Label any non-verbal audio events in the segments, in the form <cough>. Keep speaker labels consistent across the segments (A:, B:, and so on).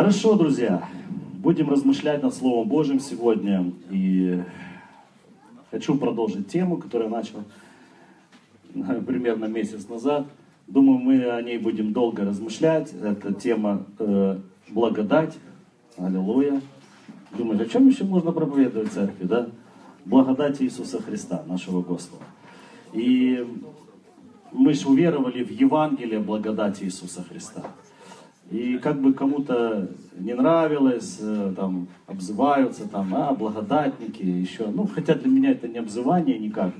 A: Хорошо, друзья, будем размышлять над Словом Божьим сегодня. И хочу продолжить тему, которую я начал <laughs> примерно месяц назад. Думаю, мы о ней будем долго размышлять. Это тема э, благодать. Аллилуйя. Думаешь, о чем еще можно проповедовать в церкви, да? Благодать Иисуса Христа, нашего Господа. И мы же уверовали в Евангелие благодати Иисуса Христа. И как бы кому-то не нравилось, э, там, обзываются, там, а, благодатники, еще. Ну, хотя для меня это не обзывание никак,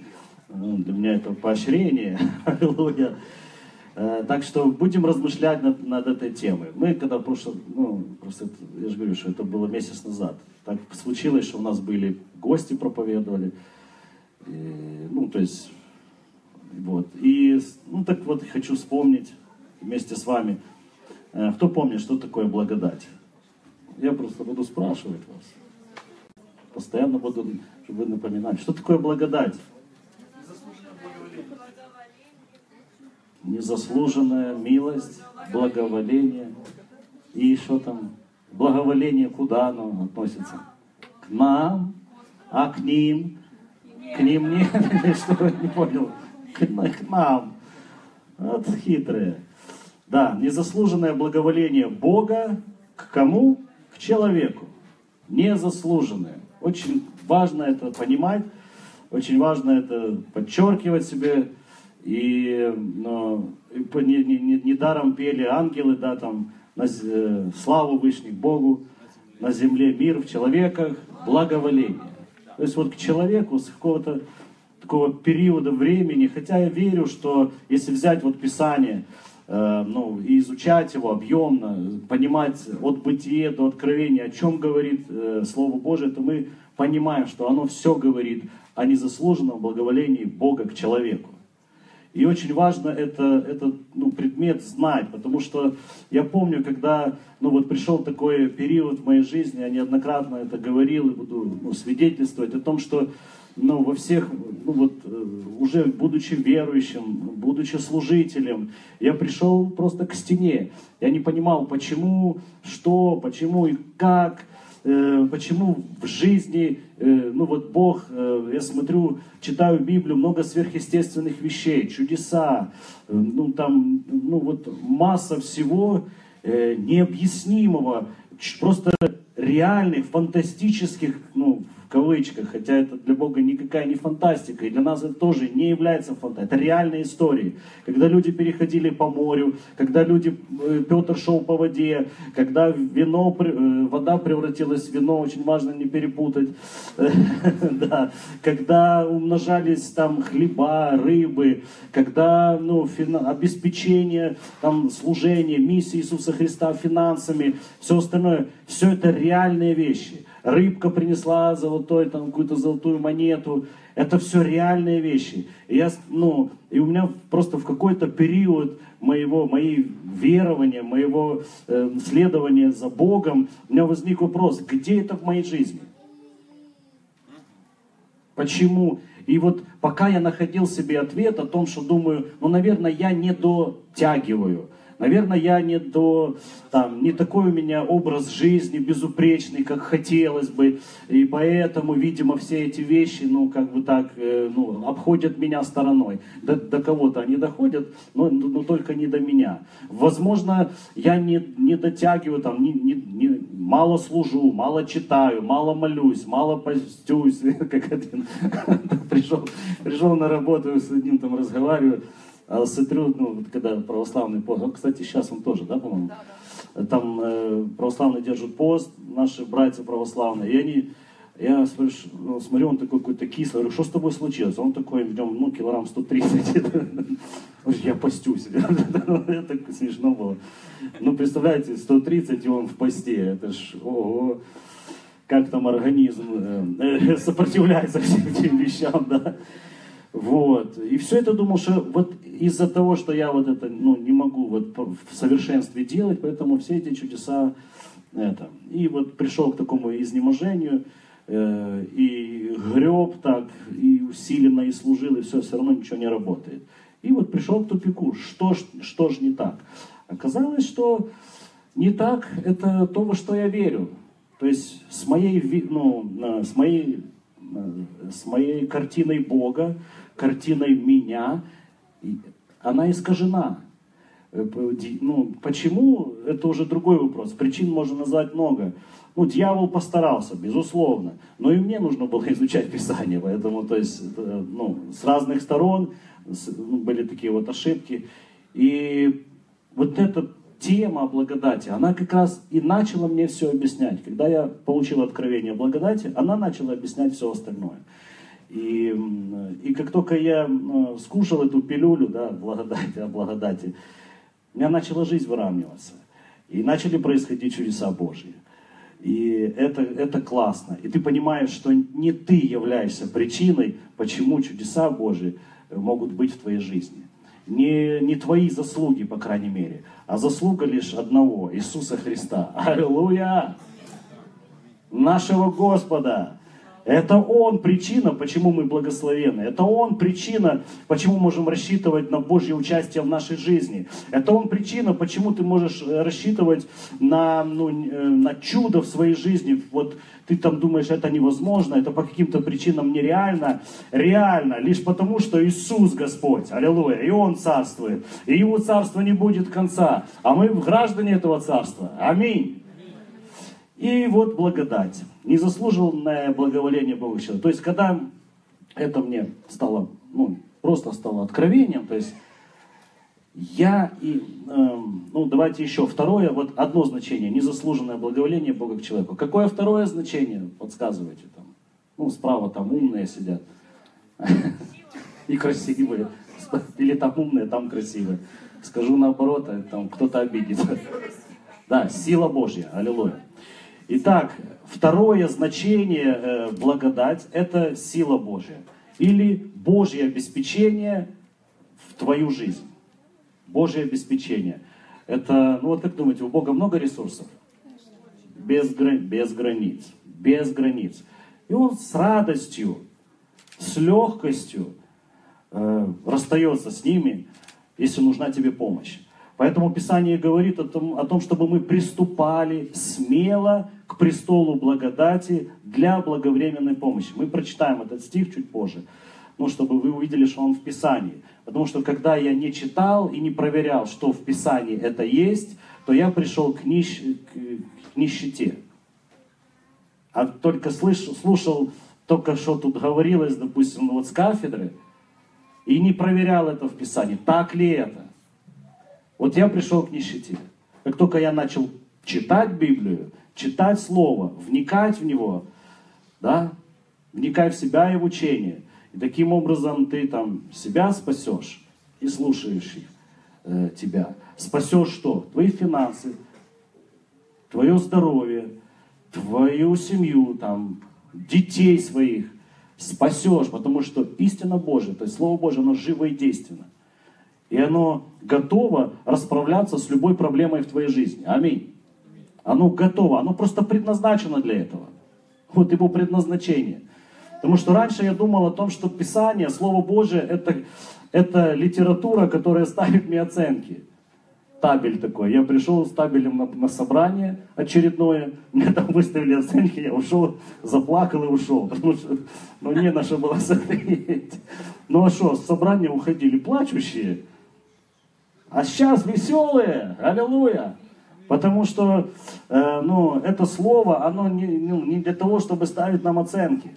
A: ну, для меня это поощрение, <laughs> аллилуйя. Э, так что будем размышлять над, над этой темой. Мы когда прошло, ну, просто, я же говорю, что это было месяц назад. Так случилось, что у нас были гости проповедовали. И, ну, то есть, вот. И, ну, так вот, хочу вспомнить вместе с вами – кто помнит, что такое благодать? Я просто буду спрашивать вас. Постоянно буду, чтобы вы напоминали. Что такое благодать? Незаслуженная милость, благоволение. И что там? Благоволение куда оно относится? К нам, а к ним? К ним не, <laughs> что не понял. К, к нам. Вот хитрые. Да, незаслуженное благоволение Бога к кому? К человеку. Незаслуженное. Очень важно это понимать, очень важно это подчеркивать себе. И но, не, не, недаром пели ангелы, да, там, на, э, славу Вышних Богу, на земле мир, в человеках благоволение. То есть вот к человеку с какого-то такого периода времени, хотя я верю, что если взять вот Писание, ну, и изучать его объемно, понимать от бытия до откровения, о чем говорит э, Слово Божие, то мы понимаем, что оно все говорит о незаслуженном благоволении Бога к человеку. И очень важно это, этот ну, предмет знать, потому что я помню, когда ну, вот пришел такой период в моей жизни, я неоднократно это говорил и буду ну, свидетельствовать о том, что ну, во всех, ну, вот, э, уже будучи верующим, будучи служителем, я пришел просто к стене. Я не понимал, почему, что, почему и как, э, почему в жизни, э, ну вот Бог, я смотрю, читаю Библию, много сверхъестественных вещей, чудеса, ну там, ну вот масса всего необъяснимого, просто реальных, фантастических, ну, кавычках, хотя это для Бога никакая не фантастика, и для нас это тоже не является фантастикой, это реальные истории. Когда люди переходили по морю, когда люди, э, Петр шел по воде, когда вино, э, вода превратилась в вино, очень важно не перепутать, <laughs> да, когда умножались там хлеба, рыбы, когда ну, обеспечение, там, служение, миссия Иисуса Христа финансами, все остальное, все это реальные вещи рыбка принесла золотой, там, какую-то золотую монету. Это все реальные вещи. И, я, ну, и у меня просто в какой-то период моего, моей верования, моего э, следования за Богом, у меня возник вопрос, где это в моей жизни? Почему? И вот пока я находил себе ответ о том, что думаю, ну, наверное, я не дотягиваю. Наверное, я не до, там, не такой у меня образ жизни безупречный, как хотелось бы, и поэтому, видимо, все эти вещи, ну, как бы так, э, ну, обходят меня стороной. До, до кого-то они доходят, но, но только не до меня. Возможно, я не, не дотягиваю, там, не, не, не, мало служу, мало читаю, мало молюсь, мало постюсь, <laughs> как один <laughs> пришел, пришел на работу, с одним там разговариваю, смотрю, ну, вот когда православный пост, кстати, сейчас он тоже, да, по-моему? Да, да. Там э, православные держат пост, наши братья православные, и они, я смотрю, ну, смотрю он такой какой-то кислый, говорю, что с тобой случилось? Он такой, в нем, ну, килограмм 130. <laughs> Я постюсь. <laughs> Это смешно было. Ну, представляете, 130, и он в посте, это ж, ого, как там организм э, <laughs> сопротивляется всем этим вещам, да. Вот. И все это думал, что вот из-за того, что я вот это ну, не могу вот в совершенстве делать, поэтому все эти чудеса это. И вот пришел к такому изнеможению, э, и греб так, и усиленно, и служил, и все, все равно ничего не работает. И вот пришел к тупику, что что ж не так? Оказалось, что не так, это то, во что я верю. То есть с моей, ну, с моей, с моей картиной Бога, картиной меня, она искажена. Э, ну, почему, это уже другой вопрос. Причин можно назвать много. Ну, дьявол постарался, безусловно. Но и мне нужно было <laughs> изучать Писание, поэтому, то есть, э, ну, с разных сторон ну, были такие вот ошибки. И вот эта тема благодати, она как раз и начала мне все объяснять. Когда я получил откровение благодати, она начала объяснять все остальное. И, и как только я э, скушал эту пилюлю, да, благодати, о благодати, у меня начала жизнь выравниваться. И начали происходить чудеса Божьи. И это, это классно. И ты понимаешь, что не ты являешься причиной, почему чудеса Божьи могут быть в твоей жизни. Не, не твои заслуги, по крайней мере, а заслуга лишь одного, Иисуса Христа. Аллилуйя! Нашего Господа. Это Он причина, почему мы благословены. Это Он причина, почему можем рассчитывать на Божье участие в нашей жизни. Это Он причина, почему ты можешь э, рассчитывать на, ну, э, на чудо в своей жизни. Вот ты там думаешь, это невозможно, это по каким-то причинам нереально. Реально, лишь потому, что Иисус Господь, аллилуйя, и Он царствует. И Его царство не будет конца. А мы граждане этого царства. Аминь. И вот благодать, незаслуженное благоволение Бога человека. То есть, когда это мне стало, ну, просто стало откровением, то есть, я и, э, ну, давайте еще второе, вот одно значение, незаслуженное благоволение Бога к человеку. Какое второе значение, подсказывайте там. Ну, справа там умные сидят. И красивые. Или там умные, там красивые. Скажу наоборот, а там кто-то обидится. Да, сила Божья, аллилуйя. Итак, второе значение э, благодать – это сила Божья. Или Божье обеспечение в твою жизнь. Божье обеспечение. Это, ну вот как думаете, у Бога много ресурсов? Без, без границ. Без границ. И Он с радостью, с легкостью э, расстается с ними, если нужна тебе помощь. Поэтому Писание говорит о том, о том, чтобы мы приступали смело к престолу благодати для благовременной помощи. Мы прочитаем этот стих чуть позже, ну, чтобы вы увидели, что он в Писании. Потому что когда я не читал и не проверял, что в Писании это есть, то я пришел к, нищ... к нищете. А только слышал, слушал только что тут говорилось, допустим, вот с кафедры, и не проверял это в Писании. Так ли это? Вот я пришел к нищете. Как только я начал читать Библию, читать Слово, вникать в него, да, вникать в себя и в учение, и таким образом ты там себя спасешь и слушающих э, тебя. Спасешь что? Твои финансы, твое здоровье, твою семью, там, детей своих спасешь, потому что истина Божия, то есть Слово Божие, оно живо и действенно. И оно готово расправляться с любой проблемой в твоей жизни. Аминь. Оно готово, оно просто предназначено для этого. Вот его предназначение. Потому что раньше я думал о том, что Писание, Слово Божие, это, это литература, которая ставит мне оценки. Табель такой. Я пришел с табелем на, на собрание очередное, мне там выставили оценки, я ушел, заплакал и ушел. Потому что ну, не на что было смотреть. Ну а что, с собрания уходили плачущие, а сейчас веселые, аллилуйя. Потому что э, ну, это слово, оно не, ну, не для того, чтобы ставить нам оценки.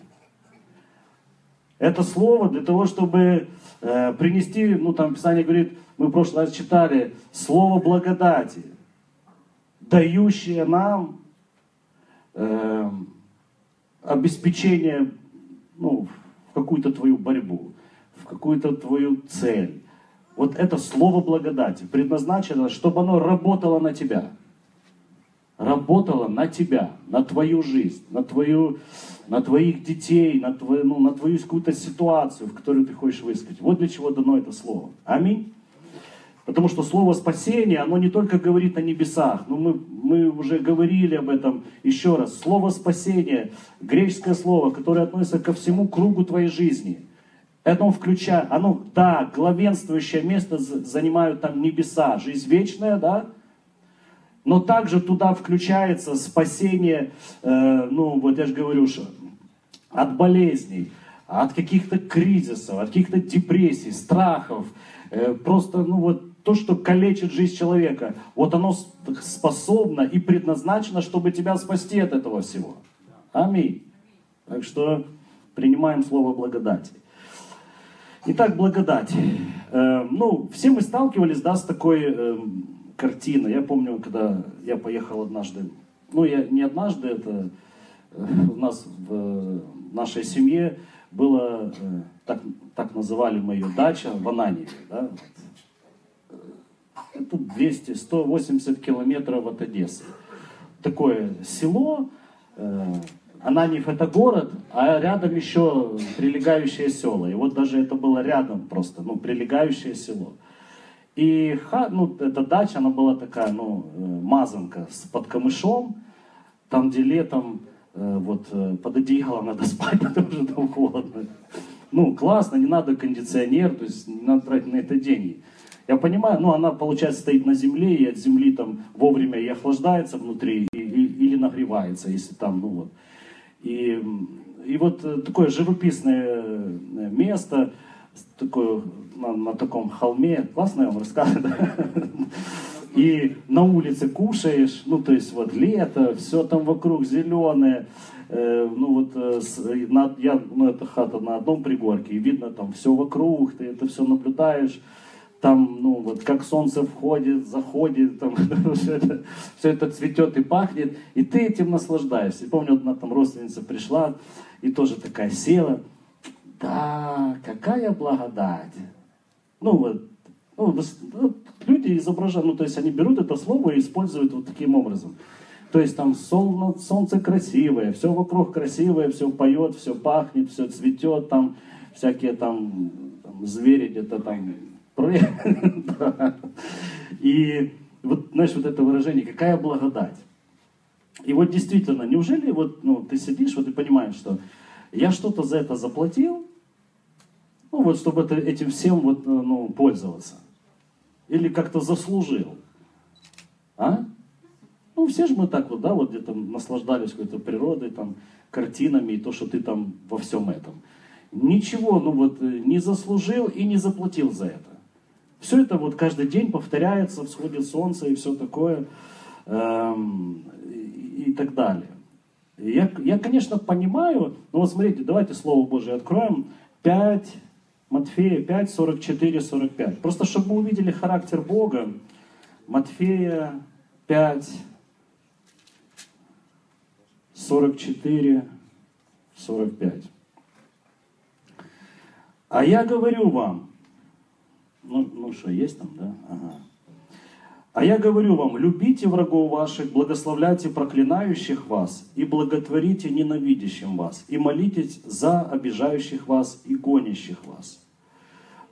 A: Это слово для того, чтобы э, принести, ну там Писание говорит, мы в прошлый раз читали, слово благодати, дающее нам э, обеспечение ну, в какую-то твою борьбу, в какую-то твою цель. Вот это слово благодати предназначено, чтобы оно работало на тебя. Работало на тебя, на твою жизнь, на, твою, на твоих детей, на твою, ну, на твою какую-то ситуацию, в которую ты хочешь высказать. Вот для чего дано это слово. Аминь. Потому что слово спасение, оно не только говорит о небесах, но мы, мы уже говорили об этом еще раз. Слово спасение, греческое слово, которое относится ко всему кругу твоей жизни – это он включает, оно, да, главенствующее место занимают там небеса, жизнь вечная, да, Но также туда включается спасение, э, ну вот я же говорю, что от болезней, от каких-то кризисов, от каких-то депрессий, страхов, э, просто, ну вот то, что калечит жизнь человека, вот оно способно и предназначено, чтобы тебя спасти от этого всего. Аминь. Так что принимаем слово благодати. Итак, благодать. Э, ну, все мы сталкивались, да, с такой э, картиной. Я помню, когда я поехал однажды, ну, я не однажды, это э, у нас в нашей семье было, э, так, так называли ее дача в Анании, да, это 200-180 километров от Одессы. Такое село, э, Ананьев это город, а рядом еще прилегающее село. И вот даже это было рядом просто, ну, прилегающее село. И ха, ну, эта дача, она была такая, ну, э, мазанка с под камышом, там, где летом э, вот э, под одеялом надо <laughs> спать, потому что там холодно. Ну, классно, не надо кондиционер, то есть не надо тратить на это деньги. Я понимаю, ну она, получается, стоит на земле, и от земли там вовремя и охлаждается внутри, и, и, или нагревается, если там, ну вот. И, и вот э, такое живописное э, место, такое, на, на таком холме, классно я вам рассказываю, <laughs> и на улице кушаешь, ну то есть вот лето, все там вокруг зеленое, э, ну вот э, с, на, я, ну это хата на одном пригорке, и видно там все вокруг, ты это все наблюдаешь, там, ну, вот как солнце входит, заходит, там, все, <laughs> это, все это цветет и пахнет, и ты этим наслаждаешься. И помню, одна там родственница пришла и тоже такая села. Да, какая благодать. Ну вот, ну, вот люди изображают, ну то есть они берут это слово и используют вот таким образом. То есть там солнце, солнце красивое, все вокруг красивое, все поет, все пахнет, все цветет, там всякие там, там звери где-то там <laughs> И вот, знаешь, вот это выражение, какая благодать. И вот действительно, неужели вот, ну, ты сидишь, вот и понимаешь, что я что-то за это заплатил, ну вот, чтобы это, этим всем вот, ну, пользоваться. Или как-то заслужил. А? Ну, все же мы так вот, да, вот где-то наслаждались какой-то природой, там, картинами, и то, что ты там во всем этом. Ничего, ну вот, э, не заслужил и не заплатил за это. Все это вот каждый день повторяется, всходит солнце и все такое, эм, и, и так далее. Я, я, конечно, понимаю, но вот смотрите, давайте Слово Божие откроем. 5, Матфея 5, 44, 45. Просто чтобы мы увидели характер Бога, Матфея 5, 44, 45. А я говорю вам, ну, ну что, есть там, да? Ага. А я говорю вам, любите врагов ваших, благословляйте проклинающих вас, и благотворите ненавидящим вас, и молитесь за обижающих вас и гонящих вас.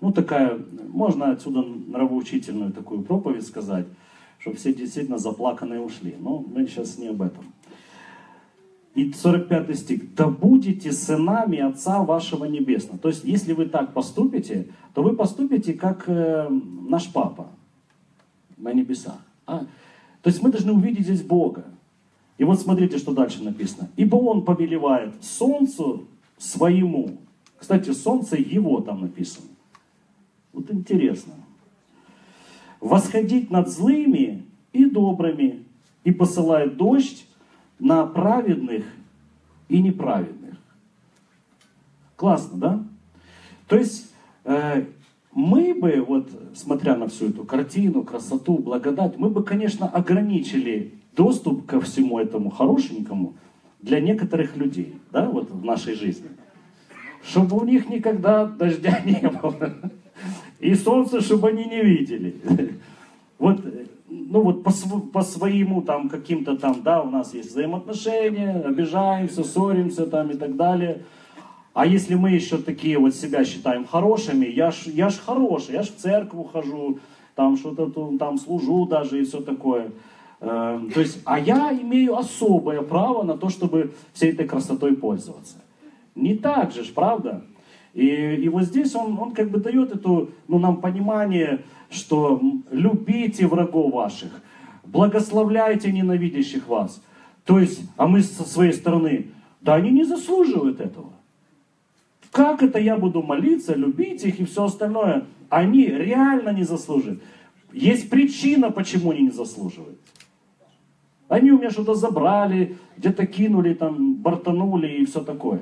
A: Ну, такая, можно отсюда нравоучительную такую проповедь сказать, чтобы все действительно заплаканные ушли. Но мы сейчас не об этом. И 45 стих. «Да будете сынами Отца вашего Небесного». То есть, если вы так поступите, то вы поступите как э, наш Папа на небесах. А? То есть, мы должны увидеть здесь Бога. И вот смотрите, что дальше написано. «Ибо Он повелевает солнцу своему». Кстати, солнце его там написано. Вот интересно. «Восходить над злыми и добрыми, и посылает дождь на праведных и неправедных. Классно, да? То есть э, мы бы, вот смотря на всю эту картину, красоту, благодать, мы бы, конечно, ограничили доступ ко всему этому хорошенькому для некоторых людей, да, вот в нашей жизни. Чтобы у них никогда дождя <laughs> не было. И солнце, чтобы они не видели. Вот ну вот по, по своему там каким-то там, да, у нас есть взаимоотношения, обижаемся, ссоримся там и так далее. А если мы еще такие вот себя считаем хорошими, я ж, я ж хороший, я ж в церковь хожу, там что-то там служу даже и все такое. Э, то есть, а я имею особое право на то, чтобы всей этой красотой пользоваться. Не так же, правда? И, и вот здесь он, он как бы дает эту, ну, нам понимание, что любите врагов ваших, благословляйте ненавидящих вас. То есть, а мы со своей стороны, да они не заслуживают этого. Как это я буду молиться, любить их и все остальное? Они реально не заслуживают. Есть причина, почему они не заслуживают. Они у меня что-то забрали, где-то кинули, там, бортанули и все такое.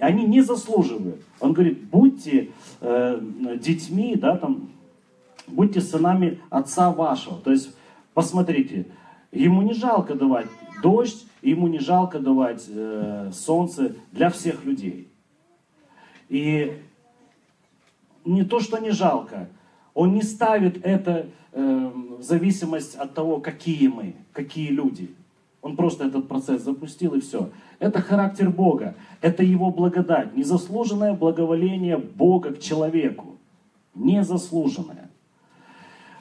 A: Они не заслуживают. Он говорит, будьте э, детьми, да, там, будьте сынами отца вашего. То есть, посмотрите, ему не жалко давать дождь, ему не жалко давать э, солнце для всех людей. И не то, что не жалко, он не ставит это э, в зависимость от того, какие мы, какие люди. Он просто этот процесс запустил и все. Это характер Бога, это Его благодать, незаслуженное благоволение Бога к человеку. Незаслуженное.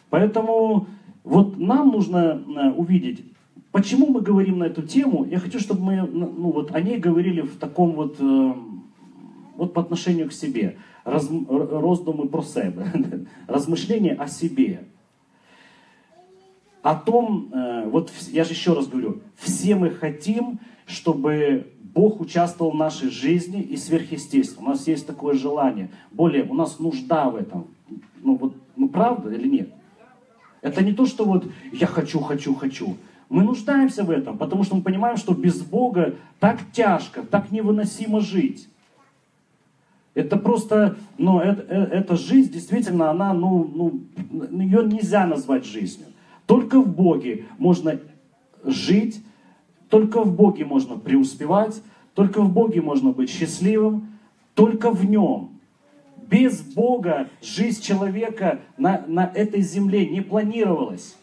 A: Поэтому вот нам нужно э, увидеть, почему мы говорим на эту тему. Я хочу, чтобы мы ну, вот, о ней говорили в таком вот, э, вот по отношению к себе. Раз, роздумы про себе, <laughs> размышления о себе. О том, э, вот я же еще раз говорю, все мы хотим, чтобы Бог участвовал в нашей жизни и сверхъестественно. У нас есть такое желание. Более, у нас нужда в этом. Ну вот, ну правда или нет? Это не то, что вот я хочу, хочу, хочу. Мы нуждаемся в этом, потому что мы понимаем, что без Бога так тяжко, так невыносимо жить. Это просто, ну, это, э, эта жизнь действительно, она, ну, ну, ее нельзя назвать жизнью. Только в Боге можно жить, только в Боге можно преуспевать, только в Боге можно быть счастливым, только в Нем. Без Бога жизнь человека на, на этой земле не планировалась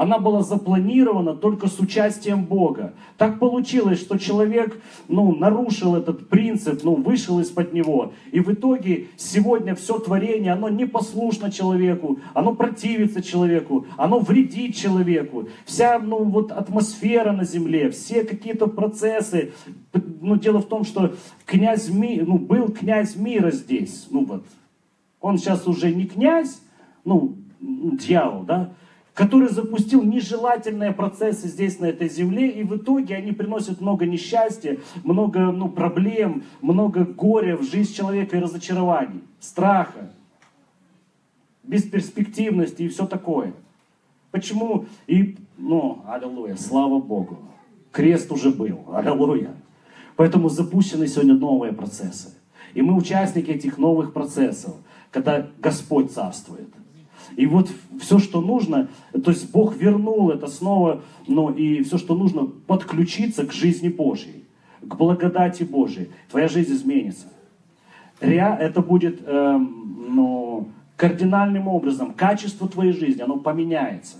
A: она была запланирована только с участием Бога. Так получилось, что человек ну, нарушил этот принцип, ну, вышел из-под него. И в итоге сегодня все творение, оно не послушно человеку, оно противится человеку, оно вредит человеку. Вся ну, вот атмосфера на земле, все какие-то процессы. Ну, дело в том, что князь ми, ну, был князь мира здесь. Ну, вот. Он сейчас уже не князь, ну, дьявол, да, который запустил нежелательные процессы здесь, на этой земле, и в итоге они приносят много несчастья, много ну, проблем, много горя в жизнь человека и разочарований, страха, бесперспективности и все такое. Почему? И, ну, аллилуйя, слава Богу. Крест уже был, аллилуйя. Поэтому запущены сегодня новые процессы. И мы участники этих новых процессов, когда Господь царствует. И вот все, что нужно, то есть Бог вернул это снова, но и все, что нужно, подключиться к жизни Божьей, к благодати Божьей. Твоя жизнь изменится. Ре, это будет э, ну, кардинальным образом, качество твоей жизни, оно поменяется.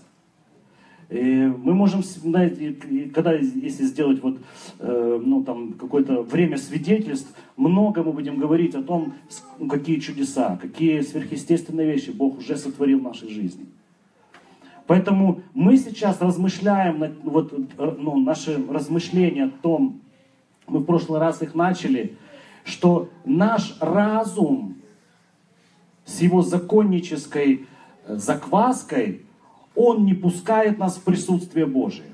A: И мы можем, знаете, когда, если сделать вот, э, ну, там, какое-то время свидетельств, много мы будем говорить о том, ну, какие чудеса, какие сверхъестественные вещи Бог уже сотворил в нашей жизни. Поэтому мы сейчас размышляем, вот, ну, наши размышления о том, мы в прошлый раз их начали, что наш разум с его законнической закваской – он не пускает нас в присутствие Божие.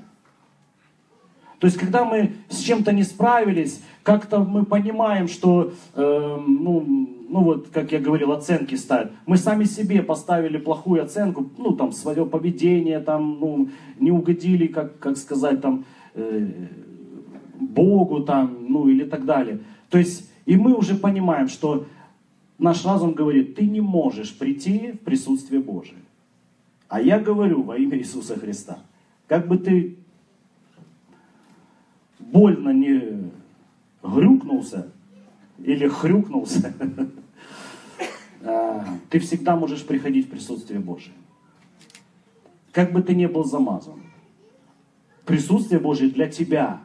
A: То есть, когда мы с чем-то не справились, как-то мы понимаем, что, э, ну, ну вот, как я говорил, оценки ставят. Мы сами себе поставили плохую оценку, ну, там, свое поведение, там, ну, не угодили, как, как сказать, там, э, Богу, там, ну, или так далее. То есть, и мы уже понимаем, что наш разум говорит, ты не можешь прийти в присутствие Божие. А я говорю во имя Иисуса Христа, как бы ты больно не грюкнулся или хрюкнулся, <laughs> а, ты всегда можешь приходить в присутствие Божие. Как бы ты ни был замазан. Присутствие Божие для тебя.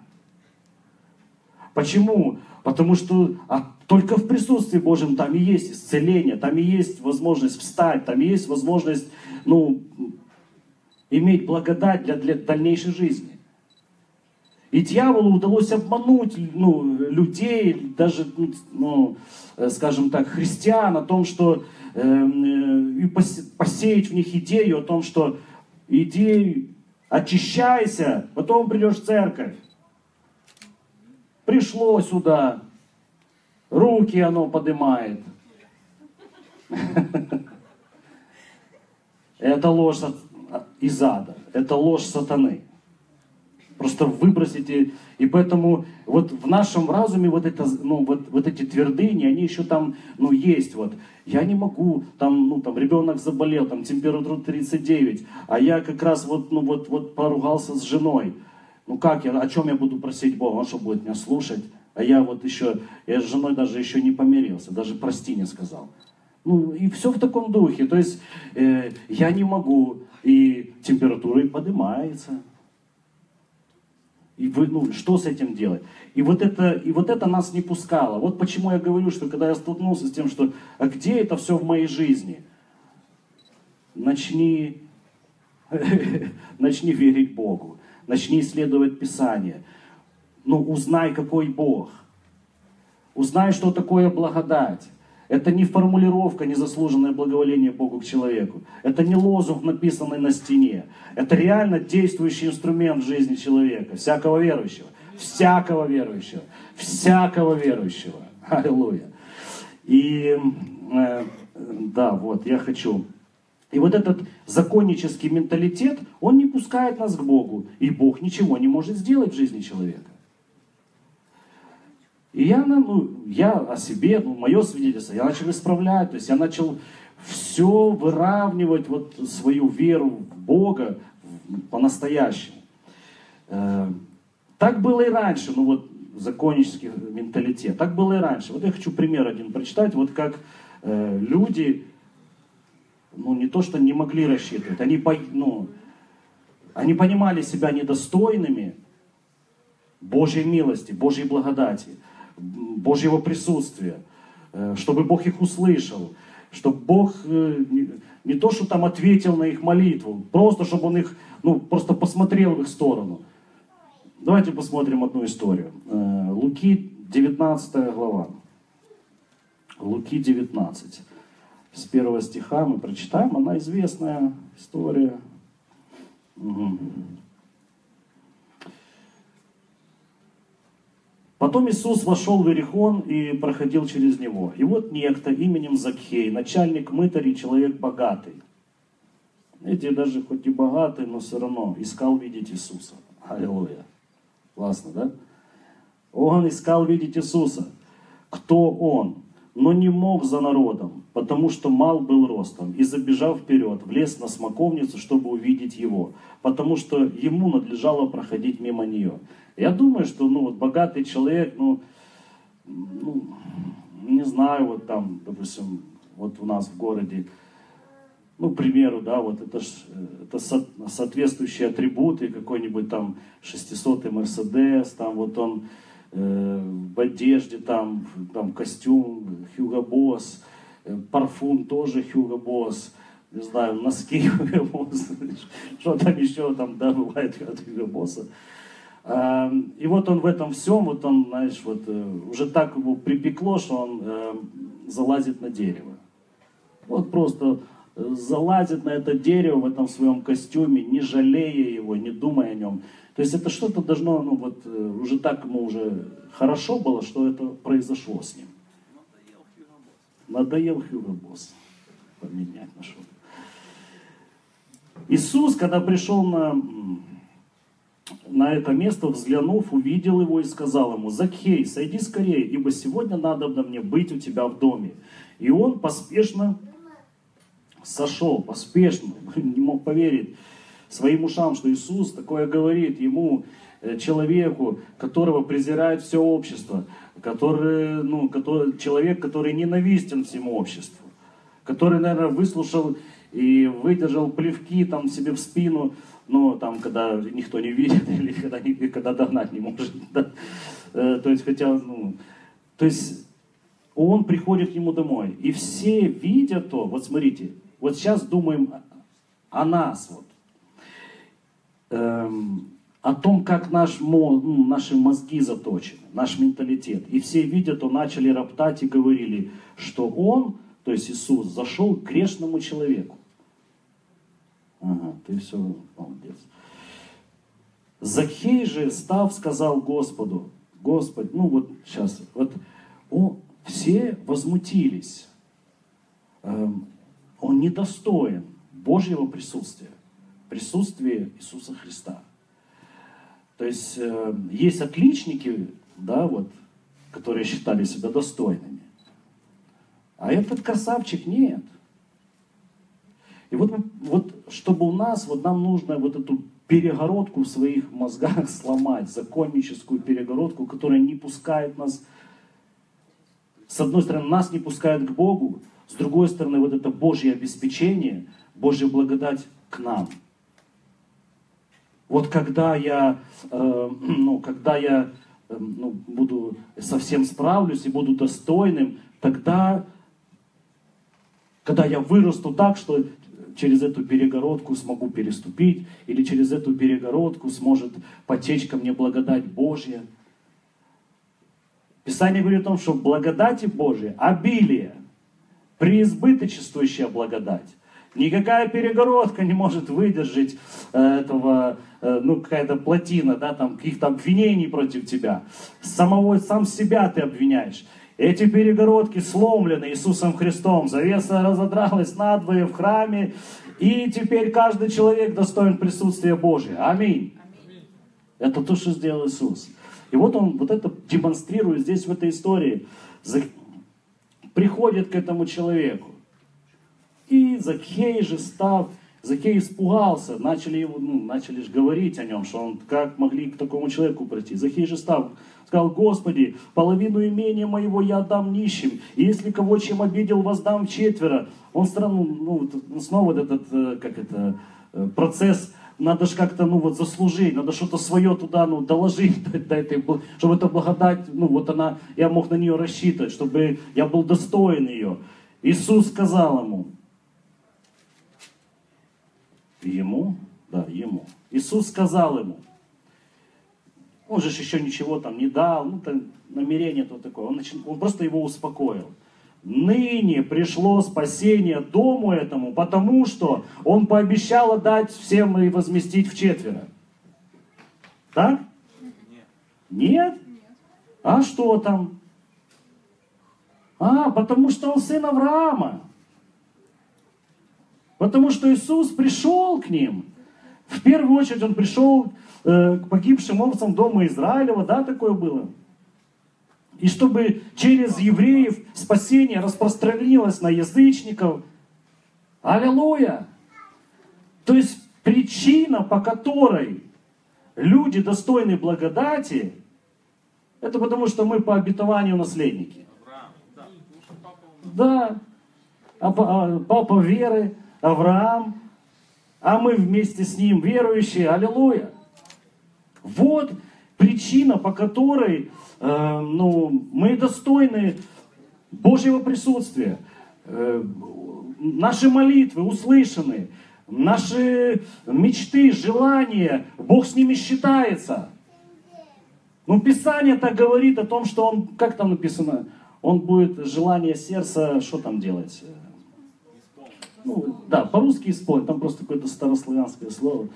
A: Почему? Потому что а только в присутствии Божьем там и есть исцеление, там и есть возможность встать, там и есть возможность ну, иметь благодать для, для дальнейшей жизни. И дьяволу удалось обмануть ну, людей, даже, ну, э, скажем так, христиан, о том, что э, и посеять в них идею о том, что иди, очищайся, потом придешь в церковь. Пришло сюда, руки оно поднимает. <laughs> Это ложь из ада, это ложь сатаны. Просто выбросите. И поэтому вот в нашем разуме вот, это, ну, вот, вот эти твердыни, они еще там ну, есть. Вот. Я не могу, там, ну, там ребенок заболел, там температура 39, а я как раз вот, ну, вот, вот поругался с женой. Ну как я, о чем я буду просить Бога? Он что, будет меня слушать? А я вот еще, я с женой даже еще не помирился, даже прости не сказал. Ну и все в таком духе. То есть э, я не могу, и температура поднимается. И вы, ну, что с этим делать? И вот, это, и вот это нас не пускало. Вот почему я говорю, что когда я столкнулся с тем, что а где это все в моей жизни? Начни, <laughs> начни верить Богу, начни исследовать Писание. Ну, узнай, какой Бог. Узнай, что такое благодать. Это не формулировка, незаслуженное благоволение Богу к человеку. Это не лозунг, написанный на стене. Это реально действующий инструмент в жизни человека, всякого верующего. Всякого верующего. Всякого верующего. <laughs> Аллилуйя. И э, да, вот, я хочу. И вот этот законнический менталитет, он не пускает нас к Богу. И Бог ничего не может сделать в жизни человека. И я, ну, я о себе, ну, мое свидетельство, я начал исправлять, то есть я начал все выравнивать, вот свою веру в Бога по-настоящему. Э, так было и раньше, ну вот законнический менталитет, так было и раньше. Вот я хочу пример один прочитать, вот как э, люди, ну не то что не могли рассчитывать, они, ну, они понимали себя недостойными Божьей милости, Божьей благодати. Божьего присутствия, э, чтобы Бог их услышал, чтобы Бог э, не то, что там ответил на их молитву, просто чтобы Он их, ну, просто посмотрел в их сторону. Давайте посмотрим одну историю. Э, Луки 19 глава. Луки 19. С первого стиха мы прочитаем, она известная история. Угу. Потом Иисус вошел в Иерихон и проходил через него. И вот некто именем Закхей, начальник мытарей, человек богатый. Эти даже хоть и богатый, но все равно искал видеть Иисуса. Аллилуйя. Классно, да? Он искал видеть Иисуса. Кто он? Но не мог за народом, потому что мал был ростом, и забежав вперед, влез на смоковницу, чтобы увидеть его, потому что ему надлежало проходить мимо нее. Я думаю, что ну, вот богатый человек, ну, ну, не знаю, вот там, допустим, вот у нас в городе, ну, к примеру, да, вот это, ж, это со, соответствующие атрибуты, какой-нибудь там 600-й Мерседес, там вот он э, в одежде, там, там костюм Hugo Boss, э, парфум тоже Hugo Boss, не знаю, носки <laughs> Hugo Boss, что там еще там, да, бывает от Hugo Boss. Эм, и вот он в этом всем, вот он, знаешь, вот э, уже так его припекло, что он залазит на дерево. Вот просто э, залазит на это дерево в этом своем костюме, не жалея его, не думая о нем. То есть это что-то должно, ну вот э, уже так ему уже хорошо было, что это произошло с ним. Надоел Хьюго Босс поменять нашел. Иисус, когда пришел на на это место, взглянув, увидел его и сказал ему, «Закхей, сойди скорее, ибо сегодня надо мне быть у тебя в доме». И он поспешно сошел, поспешно, <laughs> не мог поверить своим ушам, что Иисус такое говорит ему, э, человеку, которого презирает все общество, который, ну, который, человек, который ненавистен всему обществу, который, наверное, выслушал и выдержал плевки там себе в спину, но там, когда никто не видит <laughs> или когда, когда догнать не может. <laughs> Да? Э, то есть, хотя, ну, то есть, он приходит к нему домой, и все видят то, вот смотрите, вот сейчас думаем о нас, вот, эм, о том, как наш, ну, наши мозги заточены, наш менталитет. И все видят, то начали роптать и говорили, что он, то есть Иисус, зашел к грешному человеку. Ага, ты все молодец. Закхей же, став, сказал Господу, Господь, ну вот сейчас, вот о, все возмутились. Эм, он недостоин Божьего присутствия, присутствия Иисуса Христа. То есть э, есть отличники, да, вот, которые считали себя достойными. А этот красавчик нет. И вот, вот чтобы у нас, вот нам нужно вот эту перегородку в своих мозгах <laughs> сломать, законническую перегородку, которая не пускает нас, с одной стороны, нас не пускает к Богу, с другой стороны, вот это Божье обеспечение, Божья благодать к нам. Вот когда я, э, <clears throat> ну, когда я э, ну, буду совсем справлюсь и буду достойным, тогда, когда я вырасту так, что через эту перегородку смогу переступить, или через эту перегородку сможет потечь ко мне благодать Божья. Писание говорит о том, что благодати Божьей обилие, преизбыточествующая благодать. Никакая перегородка не может выдержать э, этого, э, ну, какая-то плотина, да, там, каких-то обвинений против тебя. Самого, сам себя ты обвиняешь. Эти перегородки сломлены Иисусом Христом. Завеса разодралась надвое в храме. И теперь каждый человек достоин присутствия Божия. Аминь. Это то, что сделал Иисус. И вот он вот это демонстрирует здесь в этой истории. Приходит к этому человеку. И Закхей же став, Закхей испугался, начали, его, ну, начали же говорить о нем, что он, как могли к такому человеку прийти. Закхей же став, сказал, Господи, половину имения моего я отдам нищим, и если кого чем обидел, воздам четверо. Он странно, ну, снова этот, э, как это, э, процесс, надо же как-то, ну вот, заслужить, надо что-то свое туда, ну, доложить, <laughs> до этой, чтобы эта благодать, ну, вот она, я мог на нее рассчитывать, чтобы я был достоин ее. Иисус сказал ему, ему, да, ему. Иисус сказал ему, он же еще ничего там не дал, ну, там, намерение то такое. Он, начал, он просто его успокоил. Ныне пришло спасение дому этому, потому что он пообещал отдать всем и возместить в четверо. Так? Нет. Нет? А что там? А, потому что он сын Авраама. Потому что Иисус пришел к ним. В первую очередь он пришел Э, к погибшим овцам дома Израилева, да, такое было? И чтобы через евреев спасение распространилось на язычников. Аллилуйя! То есть причина, по которой люди достойны благодати, это потому, что мы по обетованию наследники. Да, а а, папа веры, Авраам, а мы вместе с ним верующие, аллилуйя. Вот причина, по которой ну, мы достойны Божьего присутствия. Э, наши молитвы услышаны, наши мечты, желания, Бог с ними считается. Ну, Писание так говорит о том, что Он, как там написано, Он будет желание сердца, что там делать? Ну, да, по-русски исполнить, там просто какое-то старославянское слово.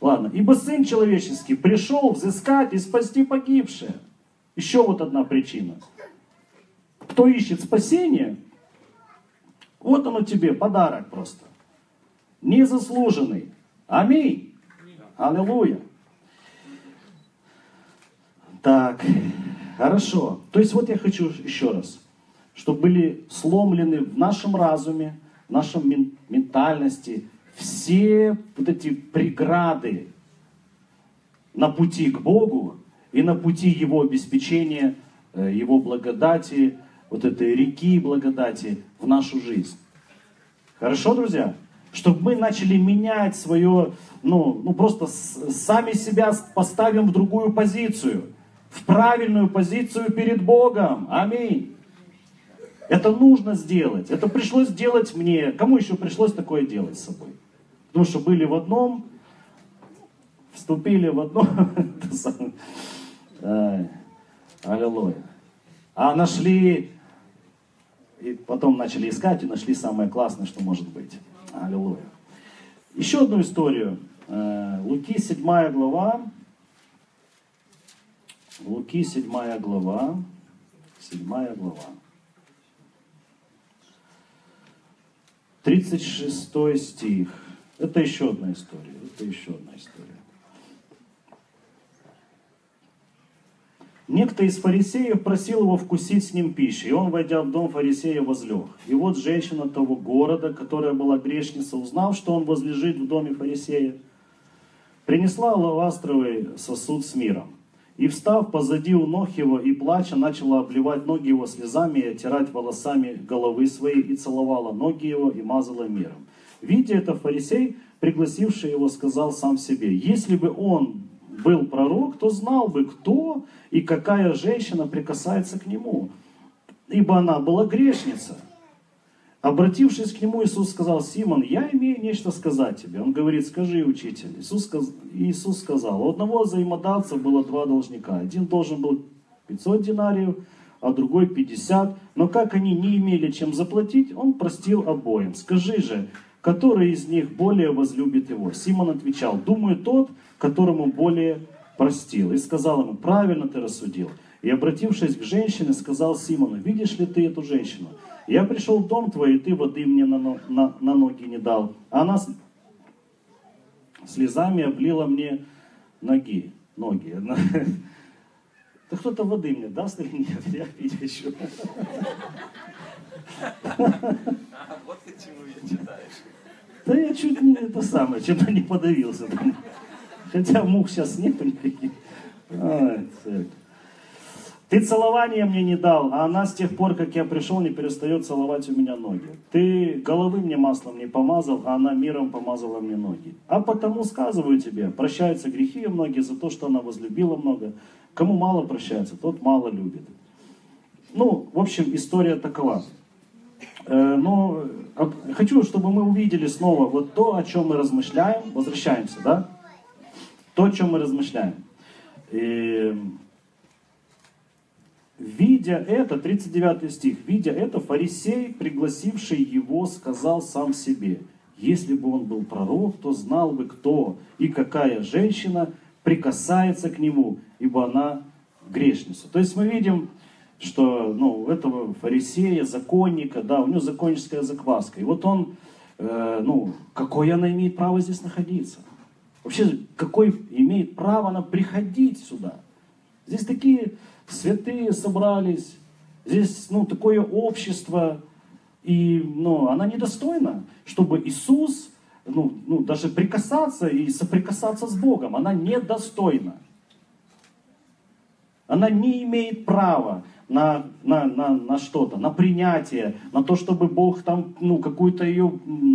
A: Ладно, ибо Сын Человеческий пришел взыскать и спасти погибшее. Еще вот одна причина. Кто ищет спасение, вот оно тебе, подарок просто. Незаслуженный. Аминь. Аллилуйя. Так, хорошо. То есть вот я хочу еще раз, чтобы были сломлены в нашем разуме, в нашем ментальности, все вот эти преграды на пути к Богу и на пути Его обеспечения, э, Его благодати, вот этой реки благодати в нашу жизнь. Хорошо, друзья? Чтобы мы начали менять свое, ну, ну просто сами себя поставим в другую позицию, в правильную позицию перед Богом. Аминь. Это нужно сделать. Это пришлось сделать мне. Кому еще пришлось такое делать с собой? Потому что были в одном, вступили в одно, <laughs> аллилуйя. А нашли, и потом начали искать и нашли самое классное, что может быть. Аллилуйя. Еще одну историю. Э, Луки 7 глава. Луки 7 глава. 7 глава. 36 стих. Это еще одна история. Это еще одна история. Некто из фарисеев просил его вкусить с ним пищи, и он, войдя в дом фарисея, возлег. И вот женщина того города, которая была грешница, узнав, что он возлежит в доме фарисея, принесла лавастровый сосуд с миром. И, встав позади у ног его и плача, начала обливать ноги его слезами и оттирать волосами головы своей, и целовала ноги его и мазала миром. Видя это, фарисей, пригласивший его, сказал сам себе, если бы он был пророк, то знал бы, кто и какая женщина прикасается к нему, ибо она была грешница. Обратившись к нему, Иисус сказал, Симон, я имею нечто сказать тебе. Он говорит, скажи, учитель. Иисус, Иисус сказал, у одного взаимодавца было два должника. Один должен был 500 динариев, а другой 50. Но как они не имели чем заплатить, он простил обоим. Скажи же, который из них более возлюбит его? Симон отвечал, думаю, тот, которому более простил. И сказал ему, правильно ты рассудил. И обратившись к женщине, сказал Симону, видишь ли ты эту женщину? Я пришел в дом твой, и ты воды мне на, на, на ноги не дал. А она с, слезами облила мне ноги. Ноги. Да кто-то воды мне даст или нет? Я пить хочу. Вот ты чему я читаешь. Да я чуть не это самое, чем-то не подавился. Хотя мух сейчас нет никаких. Ай, ты целования мне не дал, а она с тех пор, как я пришел, не перестает целовать у меня ноги. Ты головы мне маслом не помазал, а она миром помазала мне ноги. А потому сказываю тебе, прощаются грехи ее многие за то, что она возлюбила много. Кому мало прощается, тот мало любит. Ну, в общем, история такова. Э, но хочу, чтобы мы увидели снова вот то, о чем мы размышляем. Возвращаемся, да? То, о чем мы размышляем. И, видя это, 39 стих, видя это, фарисей, пригласивший его, сказал сам себе, если бы он был пророк, то знал бы, кто и какая женщина прикасается к нему, ибо она грешница. То есть мы видим, что ну, этого фарисея, законника, да, у него законническая закваска. И вот он, э, ну, какое она имеет право здесь находиться? Вообще, какой имеет право она приходить сюда? Здесь такие святые собрались, здесь, ну, такое общество, и, ну, она недостойна, чтобы Иисус, ну, ну, даже прикасаться и соприкасаться с Богом, она недостойна. Она не имеет права на, на, на, на что-то, на принятие, на то, чтобы Бог там ну, какой-то ее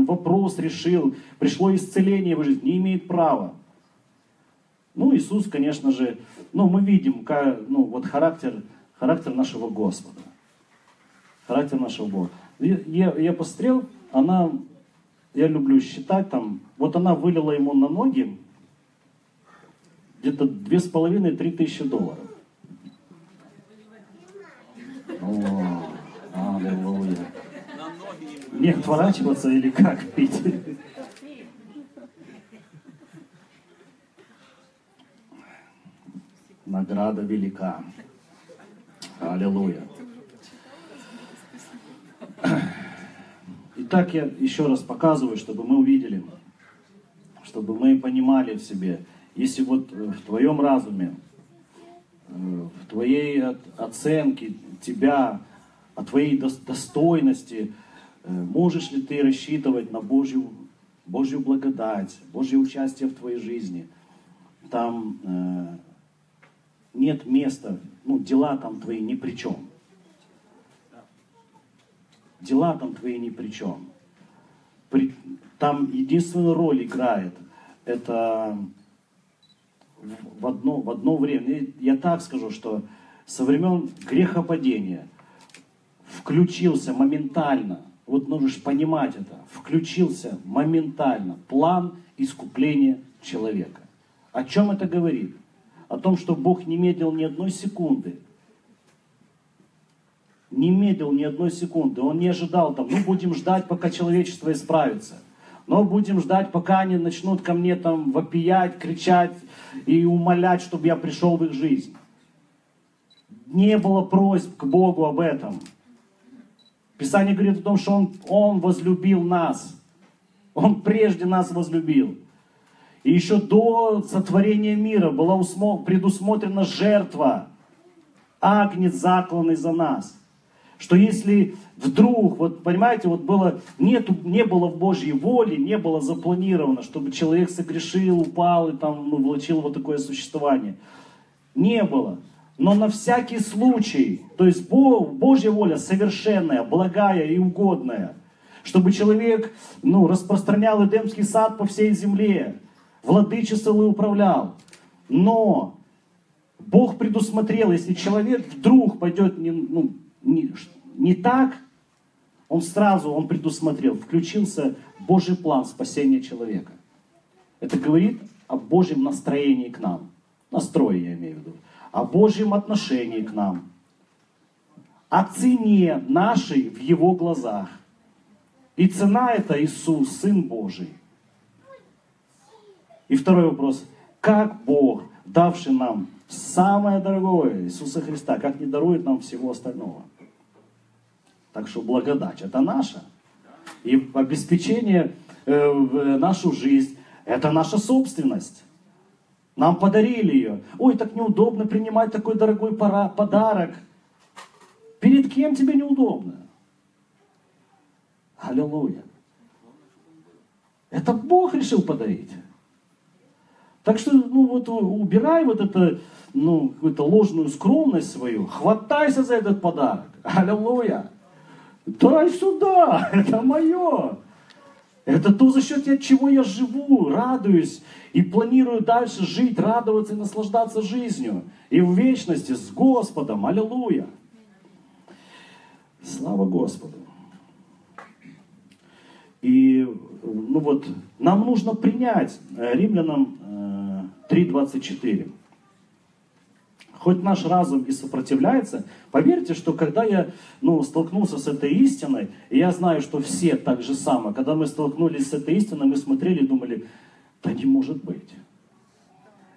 A: вопрос решил, пришло исцеление в жизнь, не имеет права. Ну, Иисус, конечно же, ну, мы видим, как, ну, вот характер, характер нашего Господа. Характер нашего Бога. Я, я посмотрел, она, я люблю считать там, вот она вылила ему на ноги где-то две с половиной-три тысячи долларов. О, аллилуйя. Не отворачиваться или как пить? Награда велика. Аллилуйя. Итак, я еще раз показываю, чтобы мы увидели, чтобы мы понимали в себе, если вот в твоем разуме, в твоей оценке тебя, о твоей достойности, э, можешь ли ты рассчитывать на Божью, Божью благодать, Божье участие в твоей жизни. Там э, нет места, ну, дела там твои ни при чем. Дела там твои ни при чем. При, там единственную роль играет это в одно, в одно время. Я так скажу, что со времен грехопадения включился моментально, вот можешь понимать это, включился моментально план искупления человека. О чем это говорит? О том, что Бог не медлил ни одной секунды. Не медлил ни одной секунды. Он не ожидал там, ну будем ждать, пока человечество исправится. но будем ждать, пока они начнут ко мне там вопиять, кричать и умолять, чтобы я пришел в их жизнь. Не было просьб к Богу об этом. Писание говорит о том, что Он, Он возлюбил нас. Он прежде нас возлюбил. И еще до сотворения мира была предусмотрена жертва, агнец закланный за нас. Что если вдруг, вот понимаете, вот было, нету, не было в Божьей воле, не было запланировано, чтобы человек согрешил, упал и там ну, влачил вот такое существование. Не было. Но на всякий случай, то есть Божья воля совершенная, благая и угодная, чтобы человек ну, распространял Эдемский сад по всей земле, владычествовал и управлял. Но Бог предусмотрел, если человек вдруг пойдет не, ну, не, не так, он сразу, он предусмотрел, включился Божий план спасения человека. Это говорит о Божьем настроении к нам. Настрое я имею в виду. О Божьем отношении к нам. О цене нашей в Его глазах. И цена это Иисус, Сын Божий. И второй вопрос. Как Бог, давший нам самое дорогое, Иисуса Христа, как не дарует нам всего остального? Так что благодать это наша. И обеспечение э, нашу жизнь это наша собственность. Нам подарили ее. Ой, так неудобно принимать такой дорогой подарок. Перед кем тебе неудобно? Аллилуйя. Это Бог решил подарить. Так что, ну вот, убирай вот это, ну, какую-то ложную скромность свою, хватайся за этот подарок. Аллилуйя. Дай сюда, <laughs> это мое. Это то, за счет чего я живу, радуюсь и планирую дальше жить, радоваться и наслаждаться жизнью. И в вечности с Господом. Аллилуйя. Слава Господу. И ну вот, нам нужно принять э, римлянам 3.24. Хоть наш разум и сопротивляется, поверьте, что когда я ну, столкнулся с этой истиной, и я знаю, что все так же самое, когда мы столкнулись с этой истиной, мы смотрели и думали, да не может быть.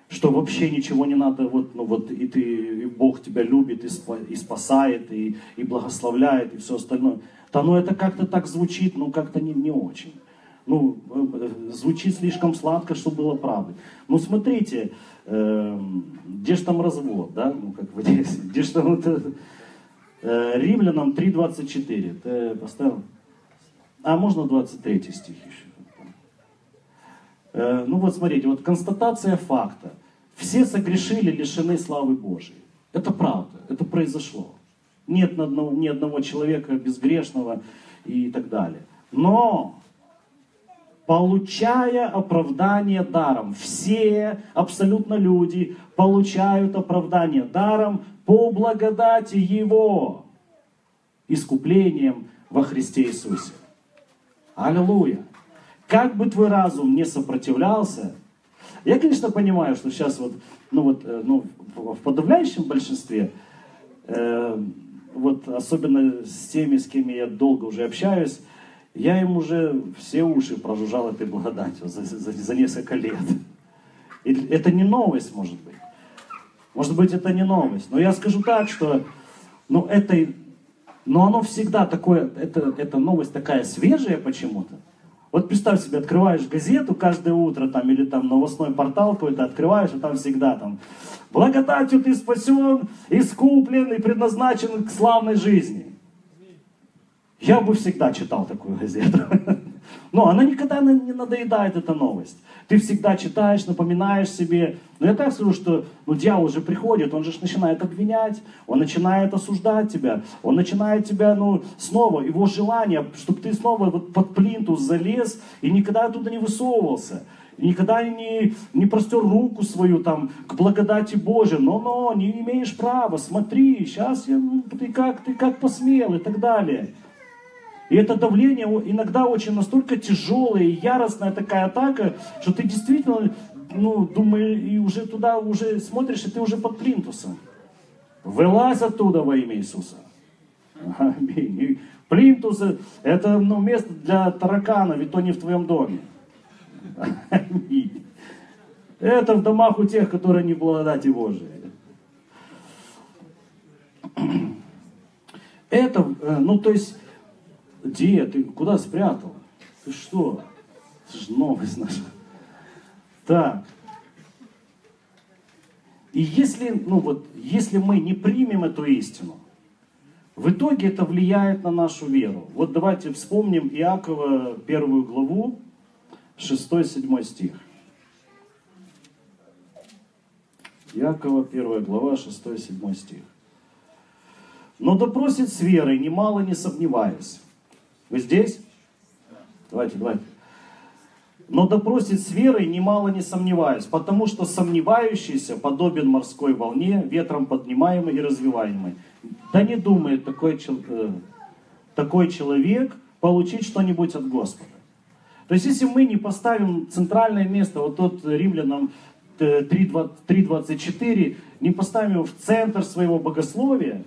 A: Что вообще ничего не надо, вот, ну вот и ты, и Бог тебя любит, и, спа, и спасает, и, и благословляет, и все остальное. Да ну это как-то так звучит, ну как-то не, не очень ну, э, звучит слишком сладко, что было правдой. Ну, смотрите, э, где же там развод, да? Ну, как вы здесь, <laughs> где же там это... Э, Римлянам 3.24. Ты поставил? А, можно 23 стих еще. Э, ну вот смотрите, вот констатация факта. Все согрешили, лишены славы Божией. Это правда, это произошло. Нет ни одного, ни одного человека безгрешного и так далее. Но получая оправдание даром. Все абсолютно люди получают оправдание даром по благодати Его, искуплением во Христе Иисусе. Аллилуйя! Как бы твой разум не сопротивлялся, я, конечно, понимаю, что сейчас вот, ну вот, э, ну, в подавляющем большинстве, э, вот особенно с теми, с кем я долго уже общаюсь, я им уже все уши прожужжал этой благодатью за, за, за несколько лет. И это не новость, может быть. Может быть, это не новость. Но я скажу так, что ну, это, но оно всегда такое, это, эта новость такая свежая почему-то. Вот представь себе, открываешь газету каждое утро там, или там новостной портал какой-то открываешь, и там всегда там «Благодатью ты спасен, искуплен и предназначен к славной жизни». Я бы всегда читал такую газету. <laughs> Но она никогда не надоедает, эта новость. Ты всегда читаешь, напоминаешь себе. Но я так скажу, что ну, дьявол уже приходит, он же начинает обвинять, он начинает осуждать тебя, он начинает тебя, ну, снова, его желание, чтобы ты снова вот под плинтус залез и никогда оттуда не высовывался. Никогда не, не простер руку свою там к благодати Божией. Но-но, не имеешь права, смотри, сейчас я, ну, ты, как, ты как посмел и так далее. И это давление иногда очень настолько тяжелое и яростная такая атака, что ты действительно, ну, думаешь, и уже туда уже смотришь, и ты уже под плинтусом. Вылазь оттуда во имя Иисуса. Аминь. <laughs> Плинтус – это ну, место для тараканов, и то не в твоем доме. Это в домах у тех, которые не благодати Божией. <clears throat> Это, э, ну то есть, где ты, куда спрятал? Ты что? Это же новость наша. Так. И если, ну вот, если мы не примем эту истину, в итоге это влияет на нашу веру. Вот давайте вспомним Иакова первую главу, 6-7 стих. Иакова, 1 глава, 6-7 стих. «Но допросит с верой, немало не сомневаясь». Вы здесь? Давайте, давайте. «Но допросит с верой, немало не сомневаясь, потому что сомневающийся подобен морской волне, ветром поднимаемой и развиваемой. Да не думает такой, э, такой человек получить что-нибудь от Господа. То есть, если мы не поставим центральное место, вот тот римлянам 3.24, не поставим его в центр своего богословия,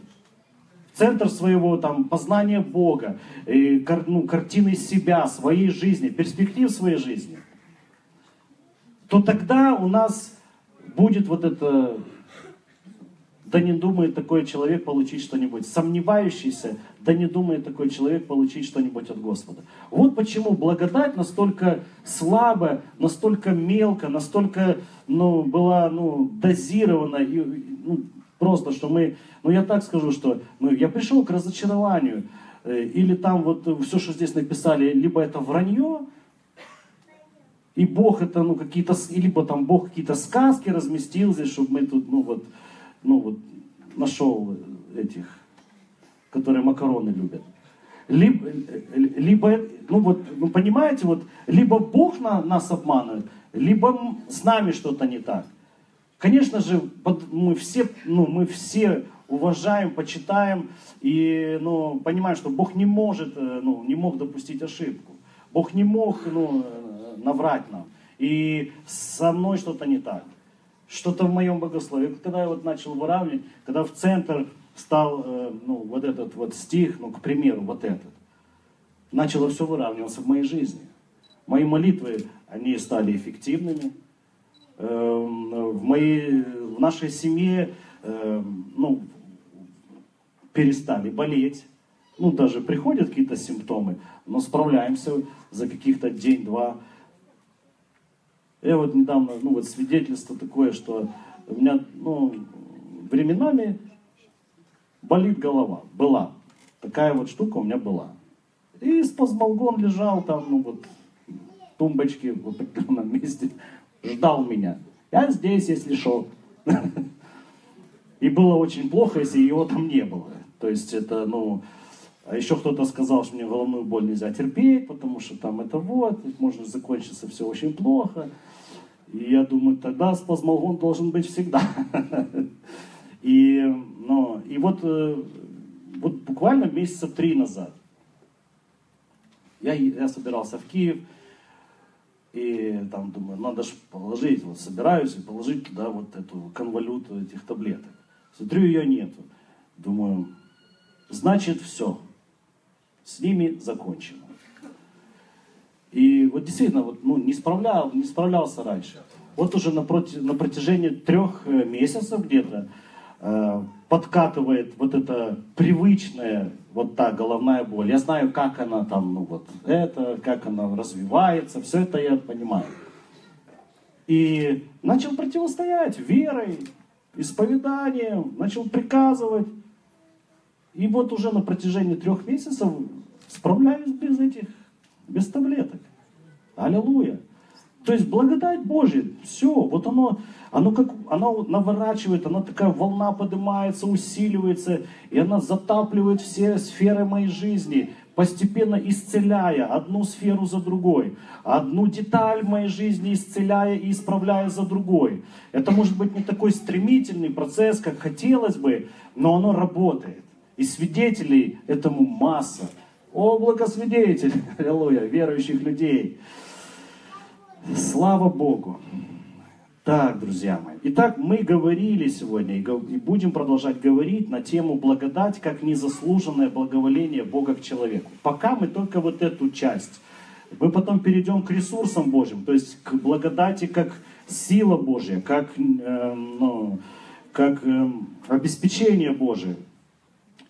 A: центр своего там, познания Бога, и, ну, картины себя, своей жизни, перспектив своей жизни, то тогда у нас будет вот это да не думает такой человек получить что-нибудь. Сомневающийся, да не думает такой человек получить что-нибудь от Господа. Вот почему благодать настолько слабая, настолько мелко, настолько ну, была ну, дозирована, и, ну, просто, что мы, ну я так скажу, что ну, я пришел к разочарованию, э, или там вот все, что здесь написали, либо это вранье, и Бог это, ну, какие-то, либо там Бог какие-то сказки разместил здесь, чтобы мы тут, ну, вот, ну вот, нашел этих, которые макароны любят. Либо, либо ну вот, ну понимаете, вот, либо Бог на, нас обманывает, либо с нами что-то не так. Конечно же, мы все, ну, мы все уважаем, почитаем и ну, понимаем, что Бог не может, э, ну, не мог допустить ошибку. Бог не мог ну, э, наврать нам. И со мной что-то не так что-то в моем богословии. Когда я вот начал выравнивать, когда в центр стал э, ну, вот этот вот стих, ну, к примеру, вот этот, начало все выравниваться в моей жизни. Мои молитвы, они стали эффективными. Эм, в, моей, в нашей семье эм, ну, перестали болеть. Ну, даже приходят какие-то симптомы, но справляемся за каких-то день-два. Я вот недавно, ну вот свидетельство такое, что у меня, ну, временами болит голова. Была. Такая вот штука у меня была. И спазмолгон лежал там, ну вот, в тумбочке в определенном <laughs> месте, ждал меня. Я здесь, если что. И было очень плохо, если его там не было. То есть это, ну, а еще кто-то сказал, что мне головную боль нельзя терпеть, потому что там это вот, может закончиться все очень плохо. И я думаю, тогда спазмолгон должен быть всегда. И, ну, и вот, э, вот буквально месяца три назад я, я собирался в Киев, и там думаю, надо же положить, вот собираюсь и положить туда вот эту конвалюту этих таблеток. Смотрю, ее нету. Думаю, значит все, с ними закончено. И вот действительно, вот, ну, не, справлял, не справлялся раньше. Вот уже на, проти, на протяжении трех э, месяцев где-то э, подкатывает вот эта привычная вот та головная боль. Я знаю, как она там, ну вот это, как она развивается, все это я понимаю. И начал противостоять верой, исповеданием, начал приказывать. И вот уже на протяжении трех месяцев справляюсь без этих без таблеток. Аллилуйя. То есть благодать Божья, все, вот оно, оно как, оно наворачивает, она такая волна поднимается, усиливается, и она затапливает все сферы моей жизни, постепенно исцеляя одну сферу за другой, одну деталь в моей жизни исцеляя и исправляя за другой. Это может быть не такой стремительный процесс, как хотелось бы, но оно работает. И свидетелей этому масса. О, благосвидетель, <laughs> аллилуйя, верующих людей. Слава Богу. Так, друзья мои. Итак, мы говорили сегодня и будем продолжать говорить на тему благодать как незаслуженное благоволение Бога к человеку. Пока мы только вот эту часть. Мы потом перейдем к ресурсам Божьим, то есть к благодати как сила Божья, как, э, ну, как э, обеспечение Божие.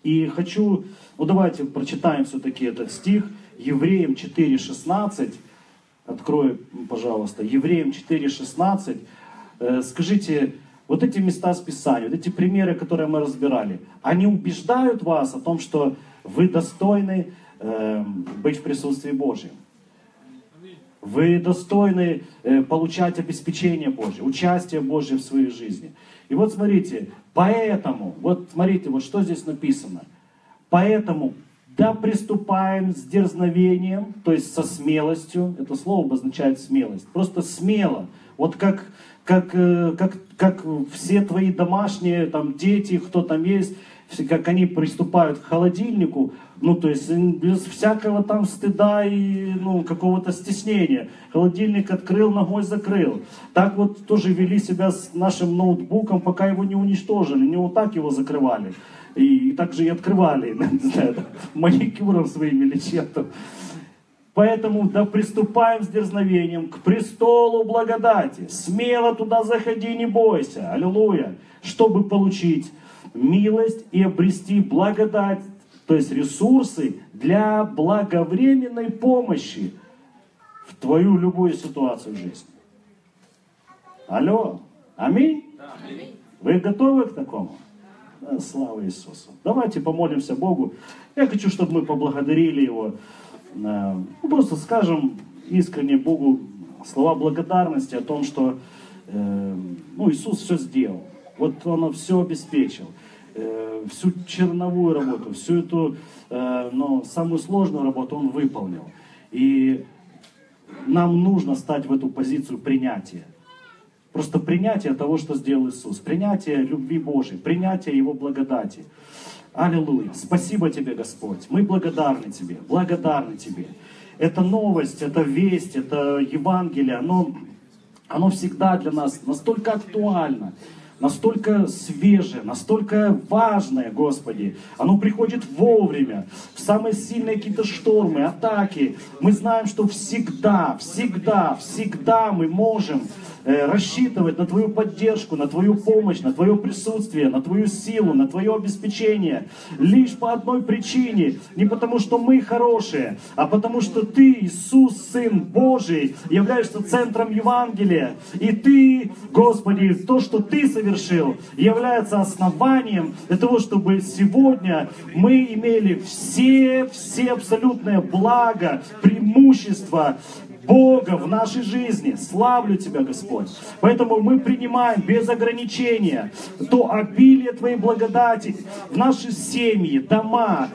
A: И хочу, ну давайте прочитаем все-таки этот стих, Евреям 4.16, открою, пожалуйста, Евреям 4.16, Э, скажите, вот эти места Списания, вот эти примеры, которые мы разбирали, они убеждают вас о том, что вы достойны э, быть в присутствии Божьем? Вы достойны э, получать обеспечение Божье, участие Божье в своей жизни. И вот смотрите, поэтому, вот смотрите, вот что здесь написано. Поэтому да приступаем с дерзновением, то есть со смелостью, это слово обозначает смелость, просто смело, вот как как, э, как, как все твои домашние, там, дети, кто там есть, как они приступают к холодильнику, ну, то есть без всякого там стыда и, ну, какого-то стеснения. Холодильник открыл, ногой закрыл. Так вот тоже вели себя с нашим ноутбуком, пока его не уничтожили, не вот так его закрывали. И, и так же и открывали, <laughs> не знаю, маникюром своим или чем-то. Поэтому да приступаем с дерзновением к престолу благодати. Смело туда заходи, не бойся. Аллилуйя. Чтобы получить милость и обрести благодать, то есть ресурсы для благовременной помощи в твою любую ситуацию в жизни. Алло. Аминь? Вы готовы к такому? Да, слава Иисусу. Давайте помолимся Богу. Я хочу, чтобы мы поблагодарили Его ну, просто скажем искренне Богу слова благодарности о том, что э, ну, Иисус все сделал. Вот Он все обеспечил. Э, всю черновую работу, всю эту э, ну, самую сложную работу Он выполнил. И нам нужно стать в эту позицию принятия. Просто принятие того, что сделал Иисус. Принятие любви Божьей, принятие Его благодати. Аллилуйя. Спасибо тебе, Господь. Мы благодарны тебе, благодарны тебе. Это новость, это весть, это Евангелие, оно, оно всегда для нас настолько актуально настолько свежее, настолько важное, Господи. Оно приходит вовремя, в самые сильные какие-то штормы, атаки. Мы знаем, что всегда, всегда, всегда мы можем рассчитывать на Твою поддержку, на Твою помощь, на Твое присутствие, на Твою силу, на Твое обеспечение. Лишь по одной причине. Не потому, что мы хорошие, а потому, что Ты, Иисус, Сын Божий, являешься центром Евангелия. И Ты, Господи, то, что Ты совершил, является основанием для того, чтобы сегодня мы имели все, все абсолютное благо, преимущества, Бога в нашей жизни. Славлю Тебя, Господь. Поэтому мы принимаем без ограничения то обилие Твоей благодати в наши семьи, дома,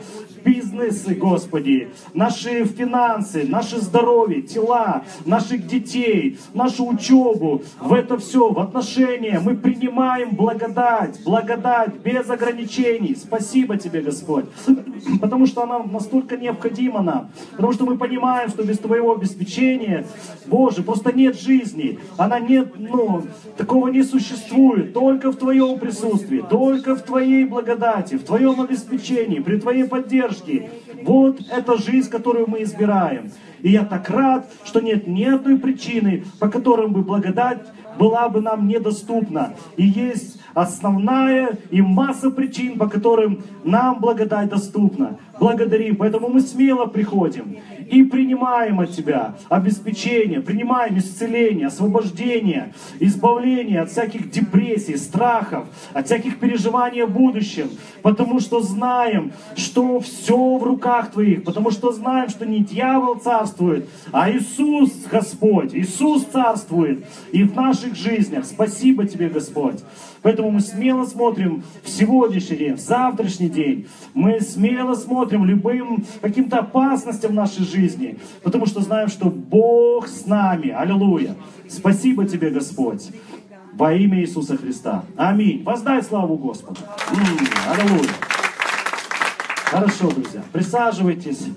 A: бизнесы, Господи, наши финансы, наше здоровье, тела, наших детей, нашу учебу, в это все, в отношения мы принимаем благодать, благодать без ограничений. Спасибо Тебе, Господь, <clears throat> потому что она настолько необходима нам, потому что мы понимаем, что без Твоего обеспечения, Боже, просто нет жизни, она нет, ну, такого не существует, только в Твоем присутствии, только в Твоей благодати, в Твоем обеспечении, при Твоей поддержке, поддержки. Вот эта жизнь, которую мы избираем. И я так рад, что нет ни одной причины, по которым бы благодать была бы нам недоступна. И есть основная и масса причин, по которым нам благодать доступна. Благодарим. Поэтому мы смело приходим и принимаем от Тебя обеспечение, принимаем исцеление, освобождение, избавление от всяких депрессий, страхов, от всяких переживаний о будущем, потому что знаем, что все в руках Твоих, потому что знаем, что не дьявол царствует, а Иисус Господь, Иисус царствует и в наших жизнях. Спасибо Тебе, Господь. Поэтому мы смело смотрим в сегодняшний день, в завтрашний день. Мы смело смотрим любым каким-то опасностям в нашей жизни, потому что знаем, что Бог с нами. Аллилуйя. Спасибо тебе, Господь. Во имя Иисуса Христа. Аминь. Воздай славу Господу. Аллилуйя. Хорошо, друзья. Присаживайтесь.